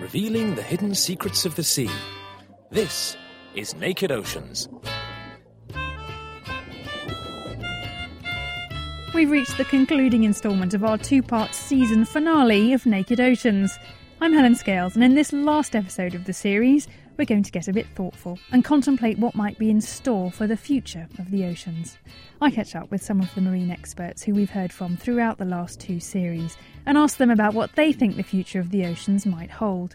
revealing the hidden secrets of the sea. This is Naked Oceans. We've reached the concluding instalment of our two part season finale of Naked Oceans. I'm Helen Scales, and in this last episode of the series, we're going to get a bit thoughtful and contemplate what might be in store for the future of the oceans. I catch up with some of the marine experts who we've heard from throughout the last two series and ask them about what they think the future of the oceans might hold.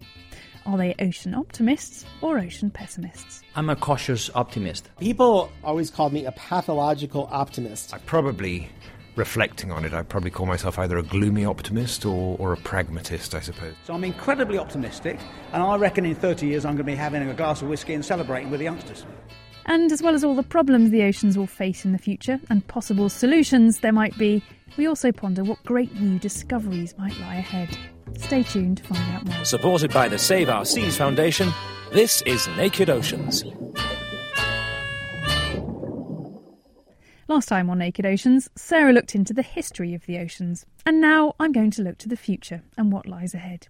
Are they ocean optimists or ocean pessimists? I'm a cautious optimist. People always called me a pathological optimist. I probably, reflecting on it, I'd probably call myself either a gloomy optimist or, or a pragmatist, I suppose. So I'm incredibly optimistic, and I reckon in 30 years I'm going to be having a glass of whiskey and celebrating with the youngsters. And as well as all the problems the oceans will face in the future and possible solutions there might be, we also ponder what great new discoveries might lie ahead. Stay tuned to find out more. Supported by the Save Our Seas Foundation, this is Naked Oceans. Last time on Naked Oceans, Sarah looked into the history of the oceans, and now I'm going to look to the future and what lies ahead.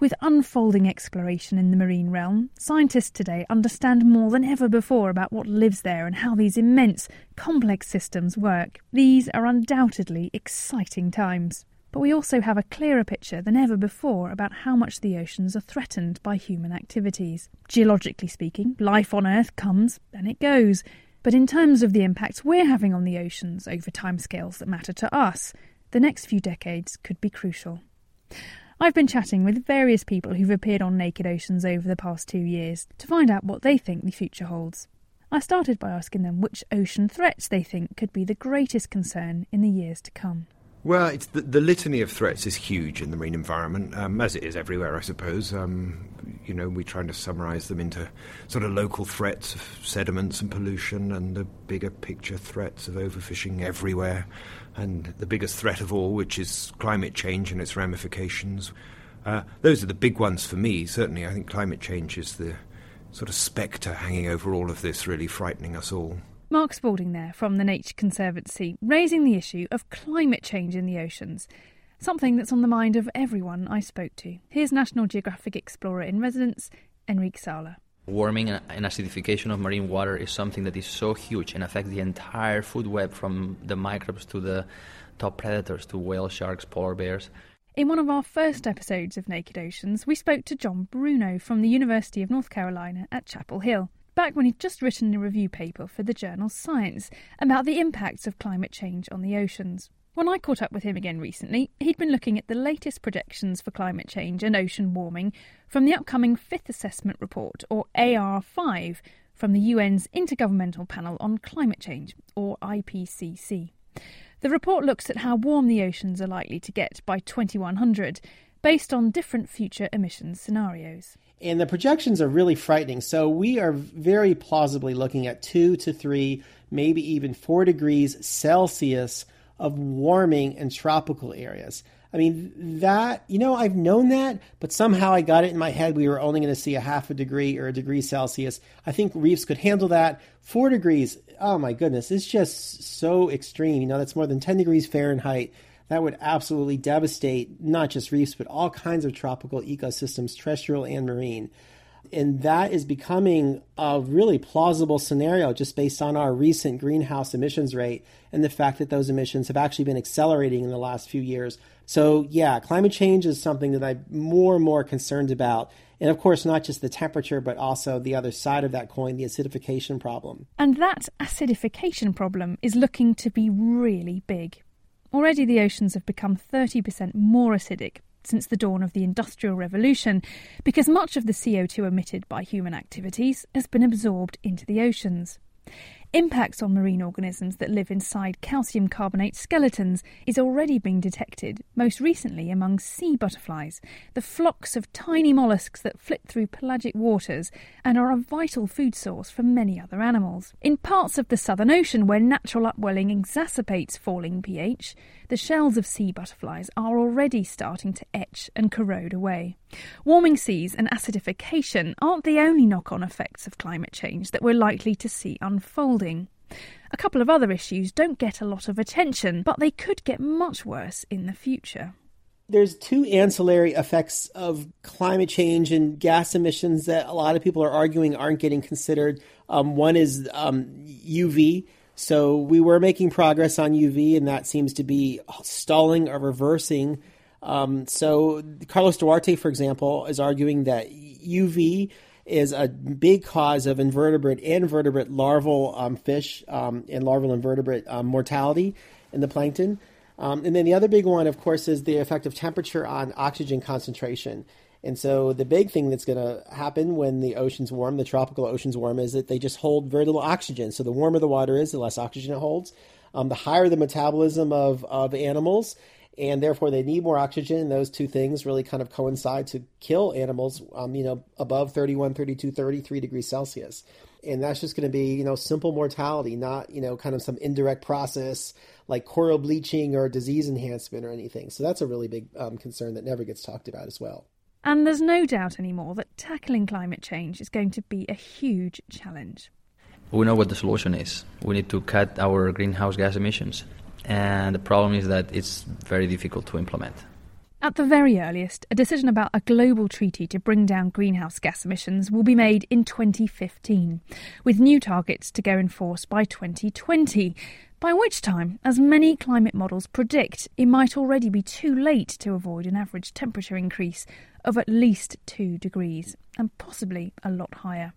With unfolding exploration in the marine realm, scientists today understand more than ever before about what lives there and how these immense, complex systems work. These are undoubtedly exciting times. But we also have a clearer picture than ever before about how much the oceans are threatened by human activities. Geologically speaking, life on Earth comes and it goes. But in terms of the impacts we're having on the oceans over timescales that matter to us, the next few decades could be crucial. I've been chatting with various people who've appeared on Naked Oceans over the past two years to find out what they think the future holds. I started by asking them which ocean threats they think could be the greatest concern in the years to come. Well, the, the litany of threats is huge in the marine environment, um, as it is everywhere, I suppose. Um, you know, we're trying to summarise them into sort of local threats of sediments and pollution, and the bigger picture threats of overfishing everywhere, and the biggest threat of all, which is climate change and its ramifications. Uh, those are the big ones for me. Certainly, I think climate change is the sort of spectre hanging over all of this, really frightening us all. Mark Spalding there from the Nature Conservancy, raising the issue of climate change in the oceans, something that's on the mind of everyone I spoke to. Here's National Geographic Explorer in residence, Enrique Sala. Warming and acidification of marine water is something that is so huge and affects the entire food web from the microbes to the top predators to whale sharks, polar bears. In one of our first episodes of Naked Oceans, we spoke to John Bruno from the University of North Carolina at Chapel Hill back when he'd just written a review paper for the journal Science about the impacts of climate change on the oceans. When I caught up with him again recently, he'd been looking at the latest projections for climate change and ocean warming from the upcoming Fifth Assessment Report, or AR5, from the UN's Intergovernmental Panel on Climate Change, or IPCC. The report looks at how warm the oceans are likely to get by 2100, based on different future emissions scenarios. And the projections are really frightening. So we are very plausibly looking at two to three, maybe even four degrees Celsius of warming in tropical areas. I mean, that, you know, I've known that, but somehow I got it in my head we were only going to see a half a degree or a degree Celsius. I think reefs could handle that. Four degrees, oh my goodness, it's just so extreme. You know, that's more than 10 degrees Fahrenheit that would absolutely devastate not just reefs, but all kinds of tropical ecosystems, terrestrial and marine. And that is becoming a really plausible scenario just based on our recent greenhouse emissions rate and the fact that those emissions have actually been accelerating in the last few years. So, yeah, climate change is something that I'm more and more concerned about. And of course, not just the temperature, but also the other side of that coin, the acidification problem. And that acidification problem is looking to be really big. Already the oceans have become 30% more acidic since the dawn of the Industrial Revolution because much of the CO2 emitted by human activities has been absorbed into the oceans. Impacts on marine organisms that live inside calcium carbonate skeletons is already being detected, most recently among sea butterflies, the flocks of tiny mollusks that flit through pelagic waters and are a vital food source for many other animals. In parts of the Southern Ocean where natural upwelling exacerbates falling pH, the shells of sea butterflies are already starting to etch and corrode away. Warming seas and acidification aren't the only knock on effects of climate change that we're likely to see unfolding. A couple of other issues don't get a lot of attention, but they could get much worse in the future. There's two ancillary effects of climate change and gas emissions that a lot of people are arguing aren't getting considered. Um, one is um, UV. So we were making progress on UV, and that seems to be stalling or reversing. Um, so Carlos Duarte, for example, is arguing that UV is a big cause of invertebrate and invertebrate larval um, fish um, and larval invertebrate um, mortality in the plankton. Um, and then the other big one, of course, is the effect of temperature on oxygen concentration. And so the big thing that's going to happen when the oceans warm, the tropical oceans warm, is that they just hold very little oxygen. So the warmer the water is, the less oxygen it holds. Um, the higher the metabolism of, of animals, and therefore they need more oxygen. Those two things really kind of coincide to kill animals, um, you know, above 31, 32, 33 degrees Celsius. And that's just going to be, you know, simple mortality, not, you know, kind of some indirect process like coral bleaching or disease enhancement or anything. So that's a really big um, concern that never gets talked about as well. And there's no doubt anymore that tackling climate change is going to be a huge challenge. We know what the solution is. We need to cut our greenhouse gas emissions. And the problem is that it's very difficult to implement. At the very earliest, a decision about a global treaty to bring down greenhouse gas emissions will be made in 2015, with new targets to go in force by 2020, by which time, as many climate models predict, it might already be too late to avoid an average temperature increase of at least 2 degrees, and possibly a lot higher.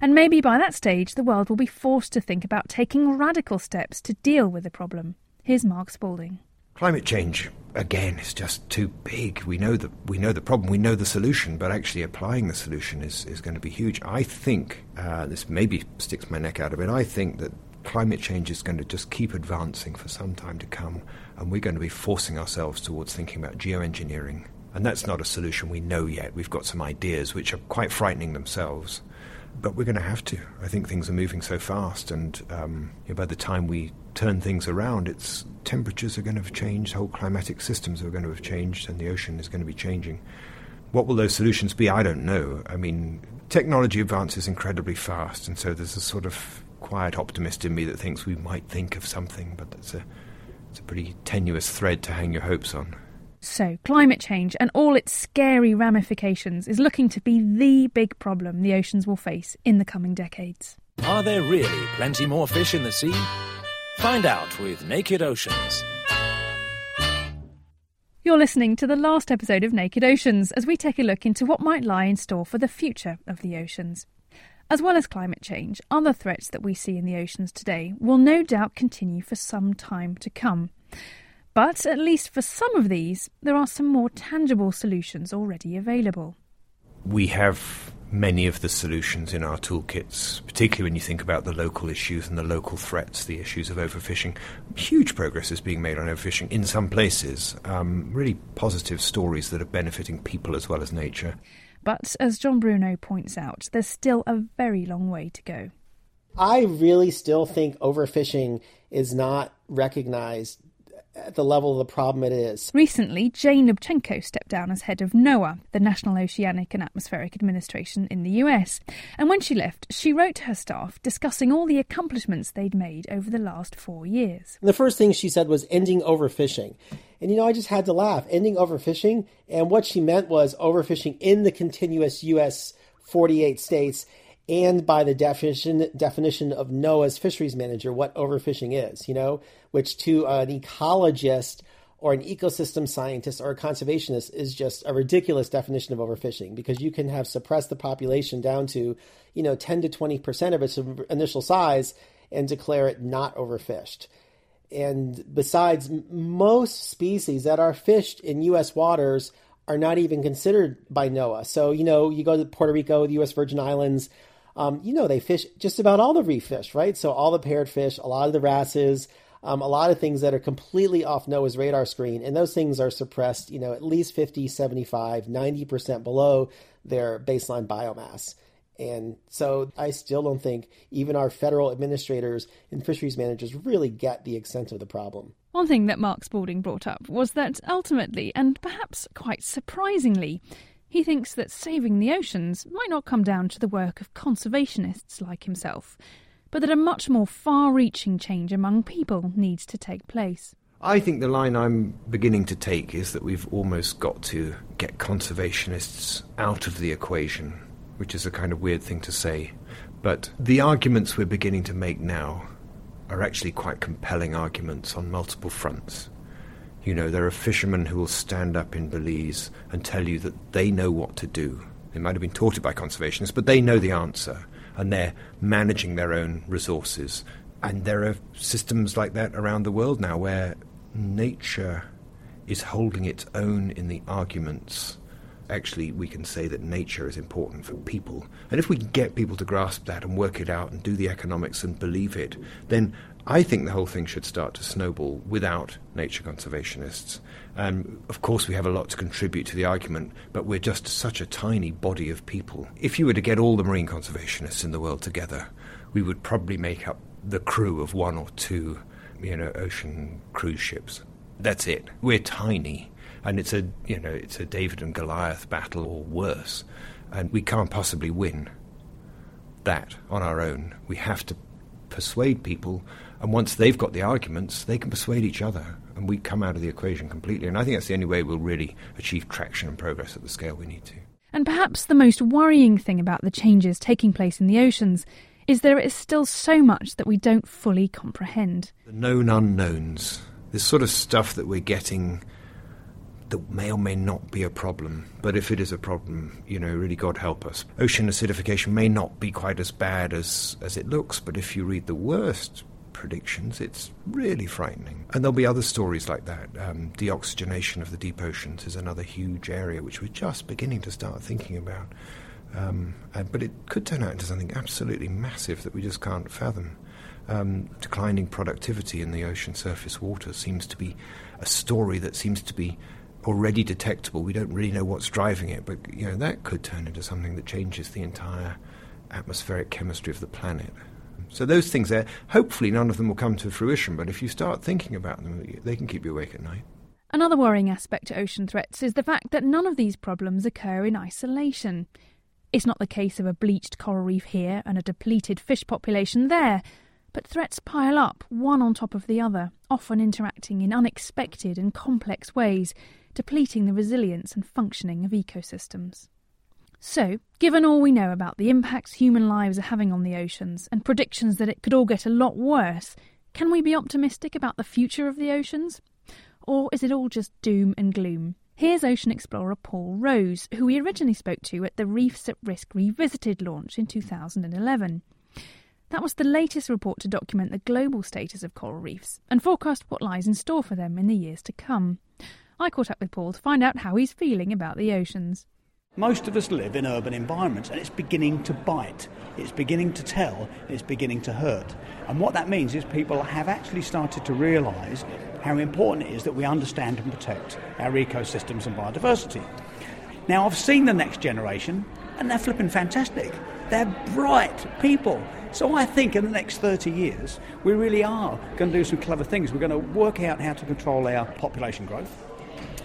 And maybe by that stage, the world will be forced to think about taking radical steps to deal with the problem. Here's Mark Spalding. Climate change, again, is just too big. We know the we know the problem, we know the solution, but actually applying the solution is, is going to be huge. I think uh, this maybe sticks my neck out a bit. I think that climate change is going to just keep advancing for some time to come, and we're going to be forcing ourselves towards thinking about geoengineering. And that's not a solution we know yet. We've got some ideas which are quite frightening themselves but we're going to have to. I think things are moving so fast, and um, you know, by the time we turn things around, it's temperatures are going to have changed, whole climatic systems are going to have changed, and the ocean is going to be changing. What will those solutions be? I don't know. I mean, technology advances incredibly fast, and so there's a sort of quiet optimist in me that thinks we might think of something, but that's a it's a pretty tenuous thread to hang your hopes on. So, climate change and all its scary ramifications is looking to be the big problem the oceans will face in the coming decades. Are there really plenty more fish in the sea? Find out with Naked Oceans. You're listening to the last episode of Naked Oceans as we take a look into what might lie in store for the future of the oceans. As well as climate change, other threats that we see in the oceans today will no doubt continue for some time to come. But at least for some of these, there are some more tangible solutions already available. We have many of the solutions in our toolkits, particularly when you think about the local issues and the local threats, the issues of overfishing. Huge progress is being made on overfishing in some places. Um, really positive stories that are benefiting people as well as nature. But as John Bruno points out, there's still a very long way to go. I really still think overfishing is not recognized at the level of the problem it is. Recently, Jane Lubchenco stepped down as head of NOAA, the National Oceanic and Atmospheric Administration in the US. And when she left, she wrote to her staff discussing all the accomplishments they'd made over the last four years. the first thing she said was ending overfishing. And you know, I just had to laugh. Ending overfishing. And what she meant was overfishing in the continuous US 48 states and by the definition definition of NOAA's fisheries manager what overfishing is, you know, which to an ecologist or an ecosystem scientist or a conservationist is just a ridiculous definition of overfishing because you can have suppressed the population down to, you know, 10 to 20% of its initial size and declare it not overfished. And besides, most species that are fished in U.S. waters are not even considered by NOAA. So, you know, you go to Puerto Rico, the U.S. Virgin Islands, um, you know, they fish just about all the reef fish, right? So all the parrotfish, a lot of the wrasses, um, a lot of things that are completely off NOAA's radar screen. And those things are suppressed, you know, at least 50, 75, 90% below their baseline biomass. And so I still don't think even our federal administrators and fisheries managers really get the extent of the problem. One thing that Mark Spalding brought up was that ultimately, and perhaps quite surprisingly, he thinks that saving the oceans might not come down to the work of conservationists like himself, but that a much more far reaching change among people needs to take place. I think the line I'm beginning to take is that we've almost got to get conservationists out of the equation, which is a kind of weird thing to say. But the arguments we're beginning to make now are actually quite compelling arguments on multiple fronts. You know, there are fishermen who will stand up in Belize and tell you that they know what to do. They might have been taught it by conservationists, but they know the answer, and they're managing their own resources. And there are systems like that around the world now where nature is holding its own in the arguments. Actually, we can say that nature is important for people. And if we get people to grasp that and work it out and do the economics and believe it, then I think the whole thing should start to snowball without nature conservationists. And of course, we have a lot to contribute to the argument, but we're just such a tiny body of people. If you were to get all the marine conservationists in the world together, we would probably make up the crew of one or two, you know, ocean cruise ships. That's it. We're tiny, and it's a you know it's a David and Goliath battle or worse, and we can't possibly win that on our own. We have to persuade people and once they've got the arguments, they can persuade each other, and we come out of the equation completely. And I think that's the only way we'll really achieve traction and progress at the scale we need to. And perhaps the most worrying thing about the changes taking place in the oceans is there is still so much that we don't fully comprehend. The known unknowns, this sort of stuff that we're getting that may or may not be a problem. But if it is a problem, you know, really God help us. Ocean acidification may not be quite as bad as, as it looks, but if you read the worst predictions. It's really frightening. And there'll be other stories like that. Um, deoxygenation of the deep oceans is another huge area which we're just beginning to start thinking about. Um, and, but it could turn out into something absolutely massive that we just can't fathom. Um, declining productivity in the ocean surface water seems to be a story that seems to be already detectable. We don't really know what's driving it, but you know that could turn into something that changes the entire atmospheric chemistry of the planet. So those things there, hopefully none of them will come to fruition, but if you start thinking about them, they can keep you awake at night. Another worrying aspect to ocean threats is the fact that none of these problems occur in isolation. It's not the case of a bleached coral reef here and a depleted fish population there, but threats pile up, one on top of the other, often interacting in unexpected and complex ways, depleting the resilience and functioning of ecosystems. So, given all we know about the impacts human lives are having on the oceans and predictions that it could all get a lot worse, can we be optimistic about the future of the oceans? Or is it all just doom and gloom? Here's ocean explorer Paul Rose, who we originally spoke to at the Reefs at Risk Revisited launch in 2011. That was the latest report to document the global status of coral reefs and forecast what lies in store for them in the years to come. I caught up with Paul to find out how he's feeling about the oceans. Most of us live in urban environments and it's beginning to bite, it's beginning to tell, it's beginning to hurt. And what that means is people have actually started to realise how important it is that we understand and protect our ecosystems and biodiversity. Now, I've seen the next generation and they're flipping fantastic. They're bright people. So I think in the next 30 years, we really are going to do some clever things. We're going to work out how to control our population growth.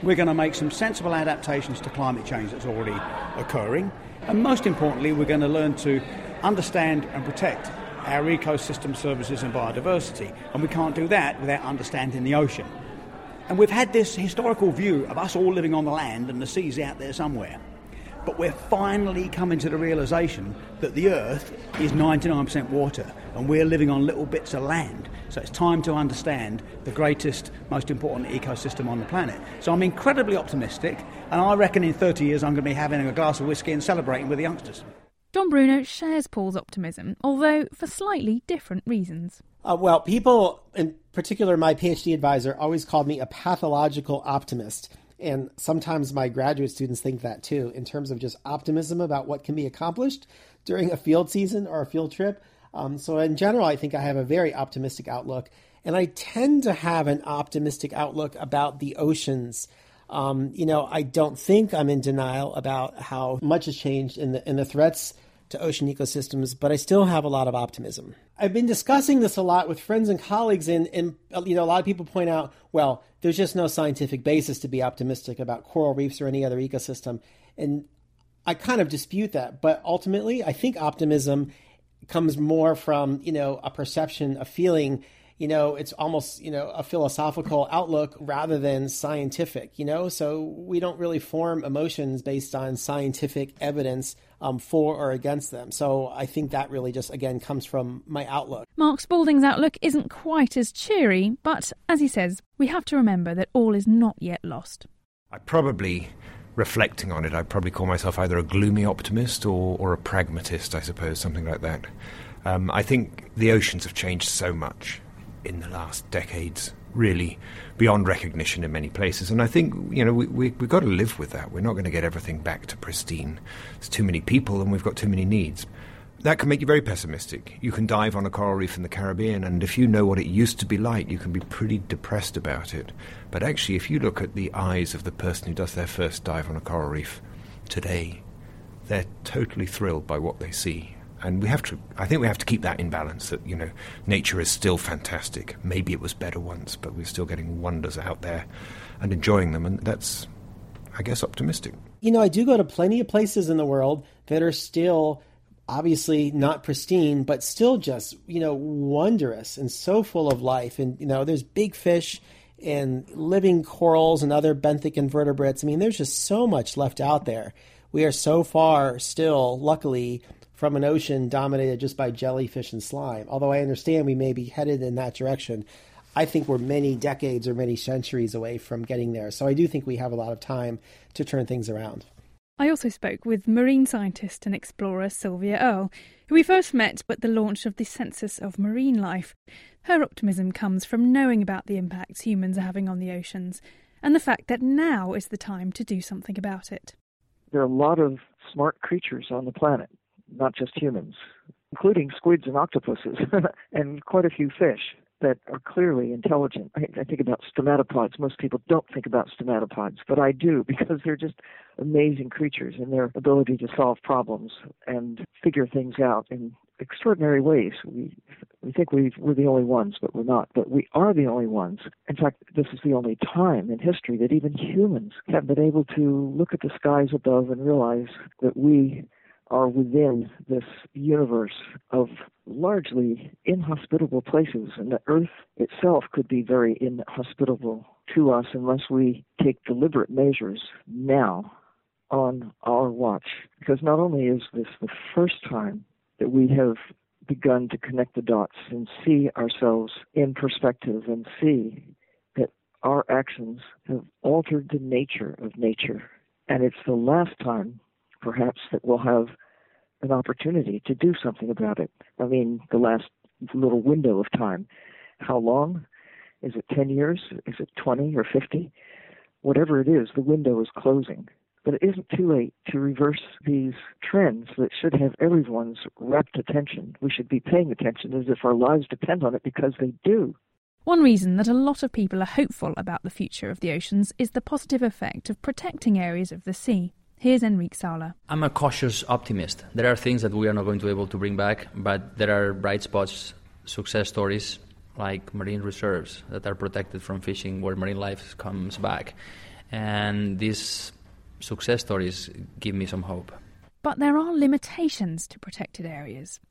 We're going to make some sensible adaptations to climate change that's already occurring. And most importantly, we're going to learn to understand and protect our ecosystem services and biodiversity. And we can't do that without understanding the ocean. And we've had this historical view of us all living on the land and the seas out there somewhere. But we're finally coming to the realization that the Earth is 99% water and we're living on little bits of land. So it's time to understand the greatest, most important ecosystem on the planet. So I'm incredibly optimistic, and I reckon in 30 years I'm going to be having a glass of whiskey and celebrating with the youngsters. John Bruno shares Paul's optimism, although for slightly different reasons. Uh, well, people, in particular my PhD advisor, always called me a pathological optimist. And sometimes my graduate students think that too, in terms of just optimism about what can be accomplished during a field season or a field trip. Um, so, in general, I think I have a very optimistic outlook. And I tend to have an optimistic outlook about the oceans. Um, you know, I don't think I'm in denial about how much has changed in the in the threats to ocean ecosystems, but I still have a lot of optimism. I've been discussing this a lot with friends and colleagues, and, and you know, a lot of people point out, well, there's just no scientific basis to be optimistic about coral reefs or any other ecosystem, and I kind of dispute that. But ultimately, I think optimism comes more from you know a perception, a feeling, you know, it's almost, you know, a philosophical outlook rather than scientific, you know? So we don't really form emotions based on scientific evidence um, for or against them. So I think that really just, again, comes from my outlook. Mark Spalding's outlook isn't quite as cheery, but as he says, we have to remember that all is not yet lost. I probably, reflecting on it, I'd probably call myself either a gloomy optimist or, or a pragmatist, I suppose, something like that. Um, I think the oceans have changed so much in the last decades, really beyond recognition in many places. And I think, you know, we, we, we've got to live with that. We're not going to get everything back to pristine. There's too many people and we've got too many needs. That can make you very pessimistic. You can dive on a coral reef in the Caribbean, and if you know what it used to be like, you can be pretty depressed about it. But actually, if you look at the eyes of the person who does their first dive on a coral reef today, they're totally thrilled by what they see and we have to i think we have to keep that in balance that you know nature is still fantastic maybe it was better once but we're still getting wonders out there and enjoying them and that's i guess optimistic you know i do go to plenty of places in the world that are still obviously not pristine but still just you know wondrous and so full of life and you know there's big fish and living corals and other benthic invertebrates i mean there's just so much left out there we are so far still luckily from an ocean dominated just by jellyfish and slime. Although I understand we may be headed in that direction, I think we're many decades or many centuries away from getting there. So I do think we have a lot of time to turn things around. I also spoke with marine scientist and explorer Sylvia Earle, who we first met at the launch of the Census of Marine Life. Her optimism comes from knowing about the impacts humans are having on the oceans and the fact that now is the time to do something about it. There are a lot of smart creatures on the planet not just humans, including squids and octopuses, and quite a few fish that are clearly intelligent. I, I, think about stomatopods. Most people don't think about stomatopods, but I do because they're just amazing creatures in their ability to solve problems and figure things out in extraordinary ways. We we think we we're the only ones, but we're not. But we are the only ones. In fact, this is the only time in history that even humans have been able to look at the skies above and realize that we are within this universe of largely inhospitable places, and the Earth itself could be very inhospitable to us unless we take deliberate measures now on our watch. Because not only is this the first time that we have begun to connect the dots and see ourselves in perspective and see that our actions have altered the nature of nature. And it's the last time perhaps that we'll have an opportunity to do something about it. I mean, the last little window of time. How long? Is it 10 years? Is it 20 or 50? Whatever it is, the window is closing. But it isn't too late to reverse these trends that should have everyone's rapt attention. We should be paying attention as if our lives depend on it because they do. One reason that a lot of people are hopeful about the future of the oceans is the positive effect of protecting areas of the sea. Here's Enrique Sala. I'm a cautious optimist. There are things that we are not going to be able to bring back, but there are bright spots, success stories like marine reserves that are protected from fishing where marine life comes back. And these success stories give me some hope. But there are limitations to protected areas.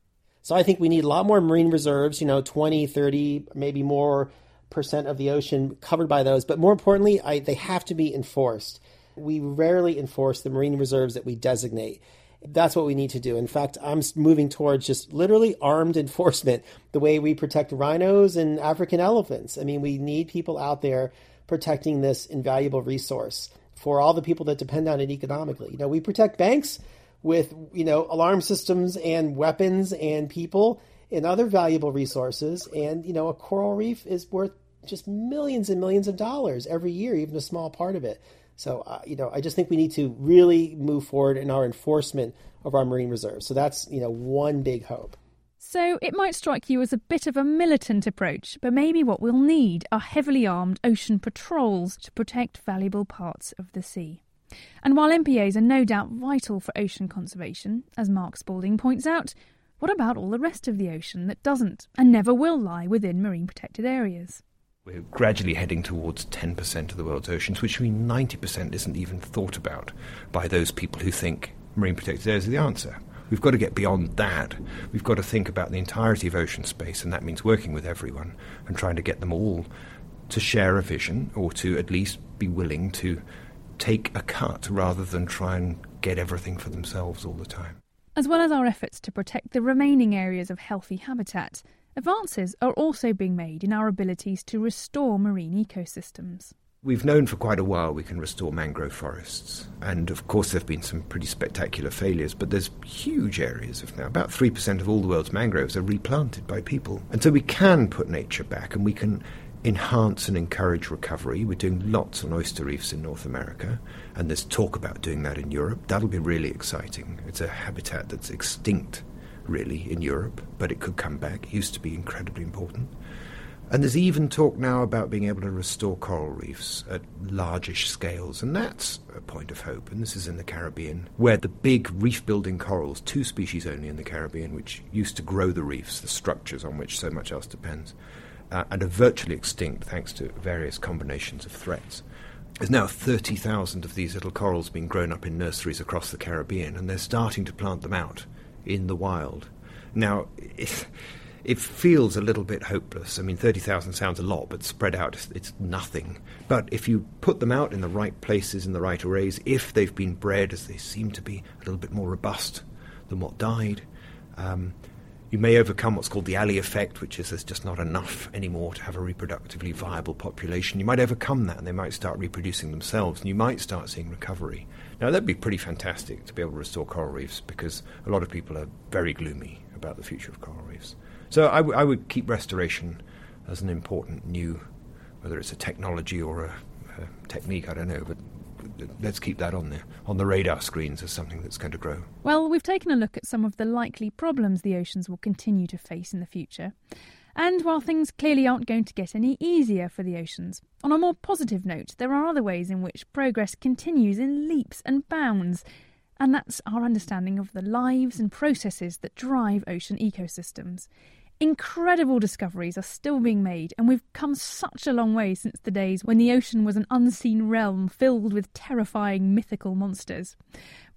So I think we need a lot more marine reserves, you know, 20, 30, maybe more percent of the ocean covered by those. But more importantly, I, they have to be enforced. We rarely enforce the marine reserves that we designate. That's what we need to do. In fact, I'm moving towards just literally armed enforcement, the way we protect rhinos and African elephants. I mean, we need people out there protecting this invaluable resource for all the people that depend on it economically. You know, we protect banks with, you know, alarm systems and weapons and people and other valuable resources. And, you know, a coral reef is worth just millions and millions of dollars every year, even a small part of it. So, uh, you know, I just think we need to really move forward in our enforcement of our marine reserves. So that's, you know, one big hope. So it might strike you as a bit of a militant approach, but maybe what we'll need are heavily armed ocean patrols to protect valuable parts of the sea. And while MPAs are no doubt vital for ocean conservation, as Mark Spalding points out, what about all the rest of the ocean that doesn't and never will lie within marine protected areas? We're gradually heading towards 10% of the world's oceans, which means 90% isn't even thought about by those people who think marine protected areas are the answer. We've got to get beyond that. We've got to think about the entirety of ocean space, and that means working with everyone and trying to get them all to share a vision or to at least be willing to take a cut rather than try and get everything for themselves all the time. As well as our efforts to protect the remaining areas of healthy habitat, advances are also being made in our abilities to restore marine ecosystems. We've known for quite a while we can restore mangrove forests. And of course, there have been some pretty spectacular failures, but there's huge areas of now. About 3% of all the world's mangroves are replanted by people. And so we can put nature back and we can enhance and encourage recovery. We're doing lots on oyster reefs in North America, and there's talk about doing that in Europe. That'll be really exciting. It's a habitat that's extinct, really, in Europe, but it could come back. It used to be incredibly important. And there's even talk now about being able to restore coral reefs at largish scales, and that's a point of hope. And this is in the Caribbean, where the big reef building corals, two species only in the Caribbean, which used to grow the reefs, the structures on which so much else depends, uh, and are virtually extinct thanks to various combinations of threats. There's now 30,000 of these little corals being grown up in nurseries across the Caribbean, and they're starting to plant them out in the wild. Now, it, it feels a little bit hopeless. I mean, 30,000 sounds a lot, but spread out, it's, nothing. But if you put them out in the right places, in the right arrays, if they've been bred, as they seem to be, a little bit more robust than what died, um, you may overcome what's called the Allee effect, which is there's just not enough anymore to have a reproductively viable population. You might overcome that and they might start reproducing themselves and you might start seeing recovery. Now, that'd be pretty fantastic to be able to restore coral reefs because a lot of people are very gloomy about the future of coral reefs. So I, w- I would keep restoration as an important new, whether it's a technology or a, a technique, I don't know, but let's keep that on the on the radar screens as something that's going to grow. Well, we've taken a look at some of the likely problems the oceans will continue to face in the future. And while things clearly aren't going to get any easier for the oceans, on a more positive note, there are other ways in which progress continues in leaps and bounds. And that's our understanding of the lives and processes that drive ocean ecosystems. Incredible discoveries are still being made, and we've come such a long way since the days when the ocean was an unseen realm filled with terrifying mythical monsters.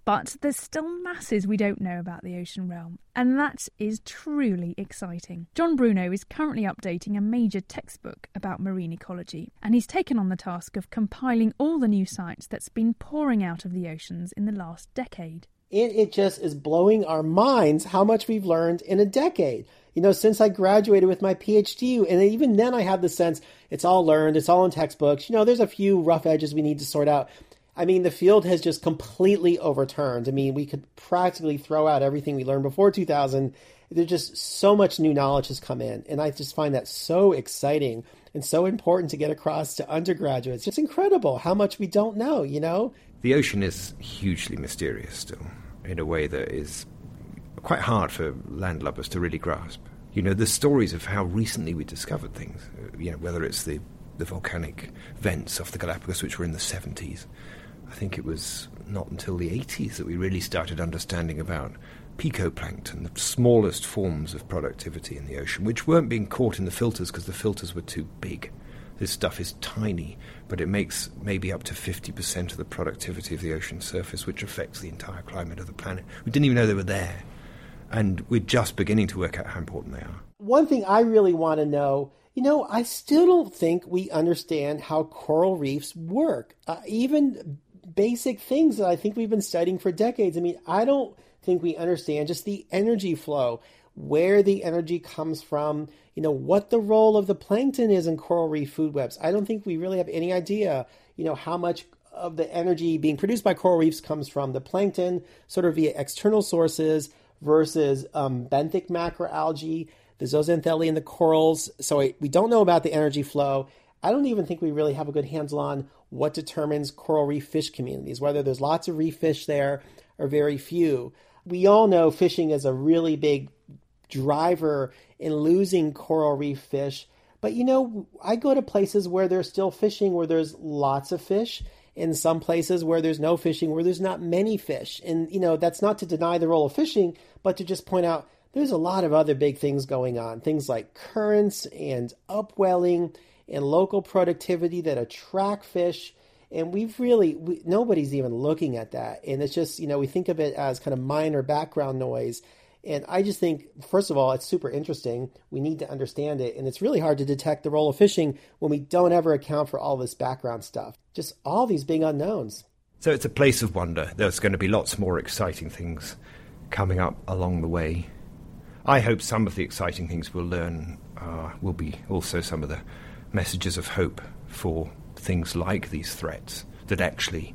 But there's still masses we don't know about the ocean realm, and that is truly exciting. John Bruno is currently updating a major textbook about marine ecology, and he's taken on the task of compiling all the new science that's been pouring out of the oceans in the last decade. It, it just is blowing our minds how much we've learned in a decade you know, since I graduated with my PhD, and even then I have the sense it's all learned, it's all in textbooks. You know, there's a few rough edges we need to sort out. I mean, the field has just completely overturned. I mean, we could practically throw out everything we learned before 2000. There's just so much new knowledge has come in, and I just find that so exciting and so important to get across to undergraduates. It's incredible how much we don't know, you know? The ocean is hugely mysterious still, in a way that is quite hard for landlubbers to really grasp. You know, the stories of how recently we discovered things, uh, you know, whether it's the, the volcanic vents off the Galapagos, which were in the 70s. I think it was not until the 80s that we really started understanding about picoplankton, the smallest forms of productivity in the ocean, which weren't being caught in the filters because the filters were too big. This stuff is tiny, but it makes maybe up to 50% of the productivity of the ocean surface, which affects the entire climate of the planet. We didn't even know they were there and we're just beginning to work out how important they are. One thing I really want to know you know, I still don't think we understand how coral reefs work. Uh, even basic things that I think we've been studying for decades. I mean, I don't think we understand just the energy flow, where the energy comes from, you know, what the role of the plankton is in coral reef food webs. I don't think we really have any idea, you know, how much of the energy being produced by coral reefs comes from the plankton, sort of via external sources versus um, benthic macroalgae, the zooxanthellae and the corals. So we don't know about the energy flow. I don't even think we really have a good handle on what determines coral reef fish communities, whether there's lots of reef fish there or very few. We all know fishing is a really big driver in losing coral reef fish. But you know, I go to places where there's still fishing, where there's lots of fish, in some places where there's no fishing, where there's not many fish. And, you know, that's not to deny the role of fishing, but to just point out there's a lot of other big things going on. Things like currents and upwelling and local productivity that attract fish. And we've really, we, nobody's even looking at that. And it's just, you know, we think of it as kind of minor background noise. And I just think, first of all, it's super interesting. We need to understand it. And it's really hard to detect the role of fishing when we don't ever account for all this background stuff. Just all these big unknowns. So it's a place of wonder. There's going to be lots more exciting things coming up along the way. I hope some of the exciting things we'll learn uh, will be also some of the messages of hope for things like these threats, that actually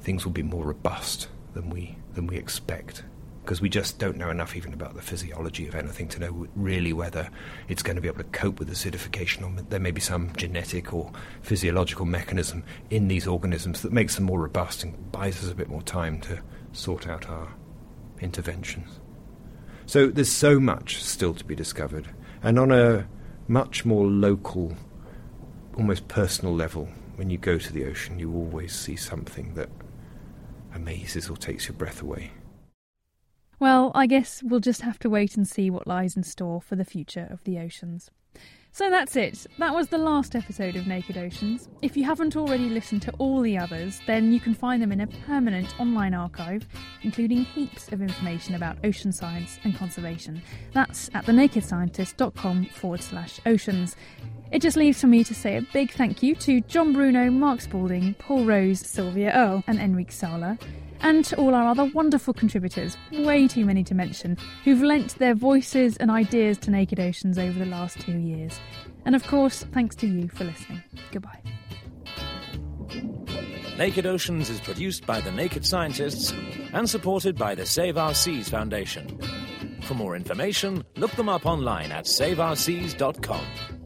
things will be more robust than we, than we expect. Because we just don't know enough even about the physiology of anything to know really whether it's going to be able to cope with acidification or there may be some genetic or physiological mechanism in these organisms that makes them more robust and buys us a bit more time to sort out our interventions. So there's so much still to be discovered. And on a much more local, almost personal level, when you go to the ocean, you always see something that amazes or takes your breath away. Well, I guess we'll just have to wait and see what lies in store for the future of the oceans. So that's it. That was the last episode of Naked Oceans. If you haven't already listened to all the others, then you can find them in a permanent online archive, including heaps of information about ocean science and conservation. That's at thenakedscientist.com forward slash oceans. It just leaves for me to say a big thank you to John Bruno, Mark Spalding, Paul Rose, Sylvia Earle, and Enrique Sala and to all our other wonderful contributors, way too many to mention, who've lent their voices and ideas to Naked Oceans over the last two years. And of course, thanks to you for listening. Goodbye. Naked Oceans is produced by the Naked Scientists and supported by the Save Our Seas Foundation. For more information, look them up online at saveourseas.com.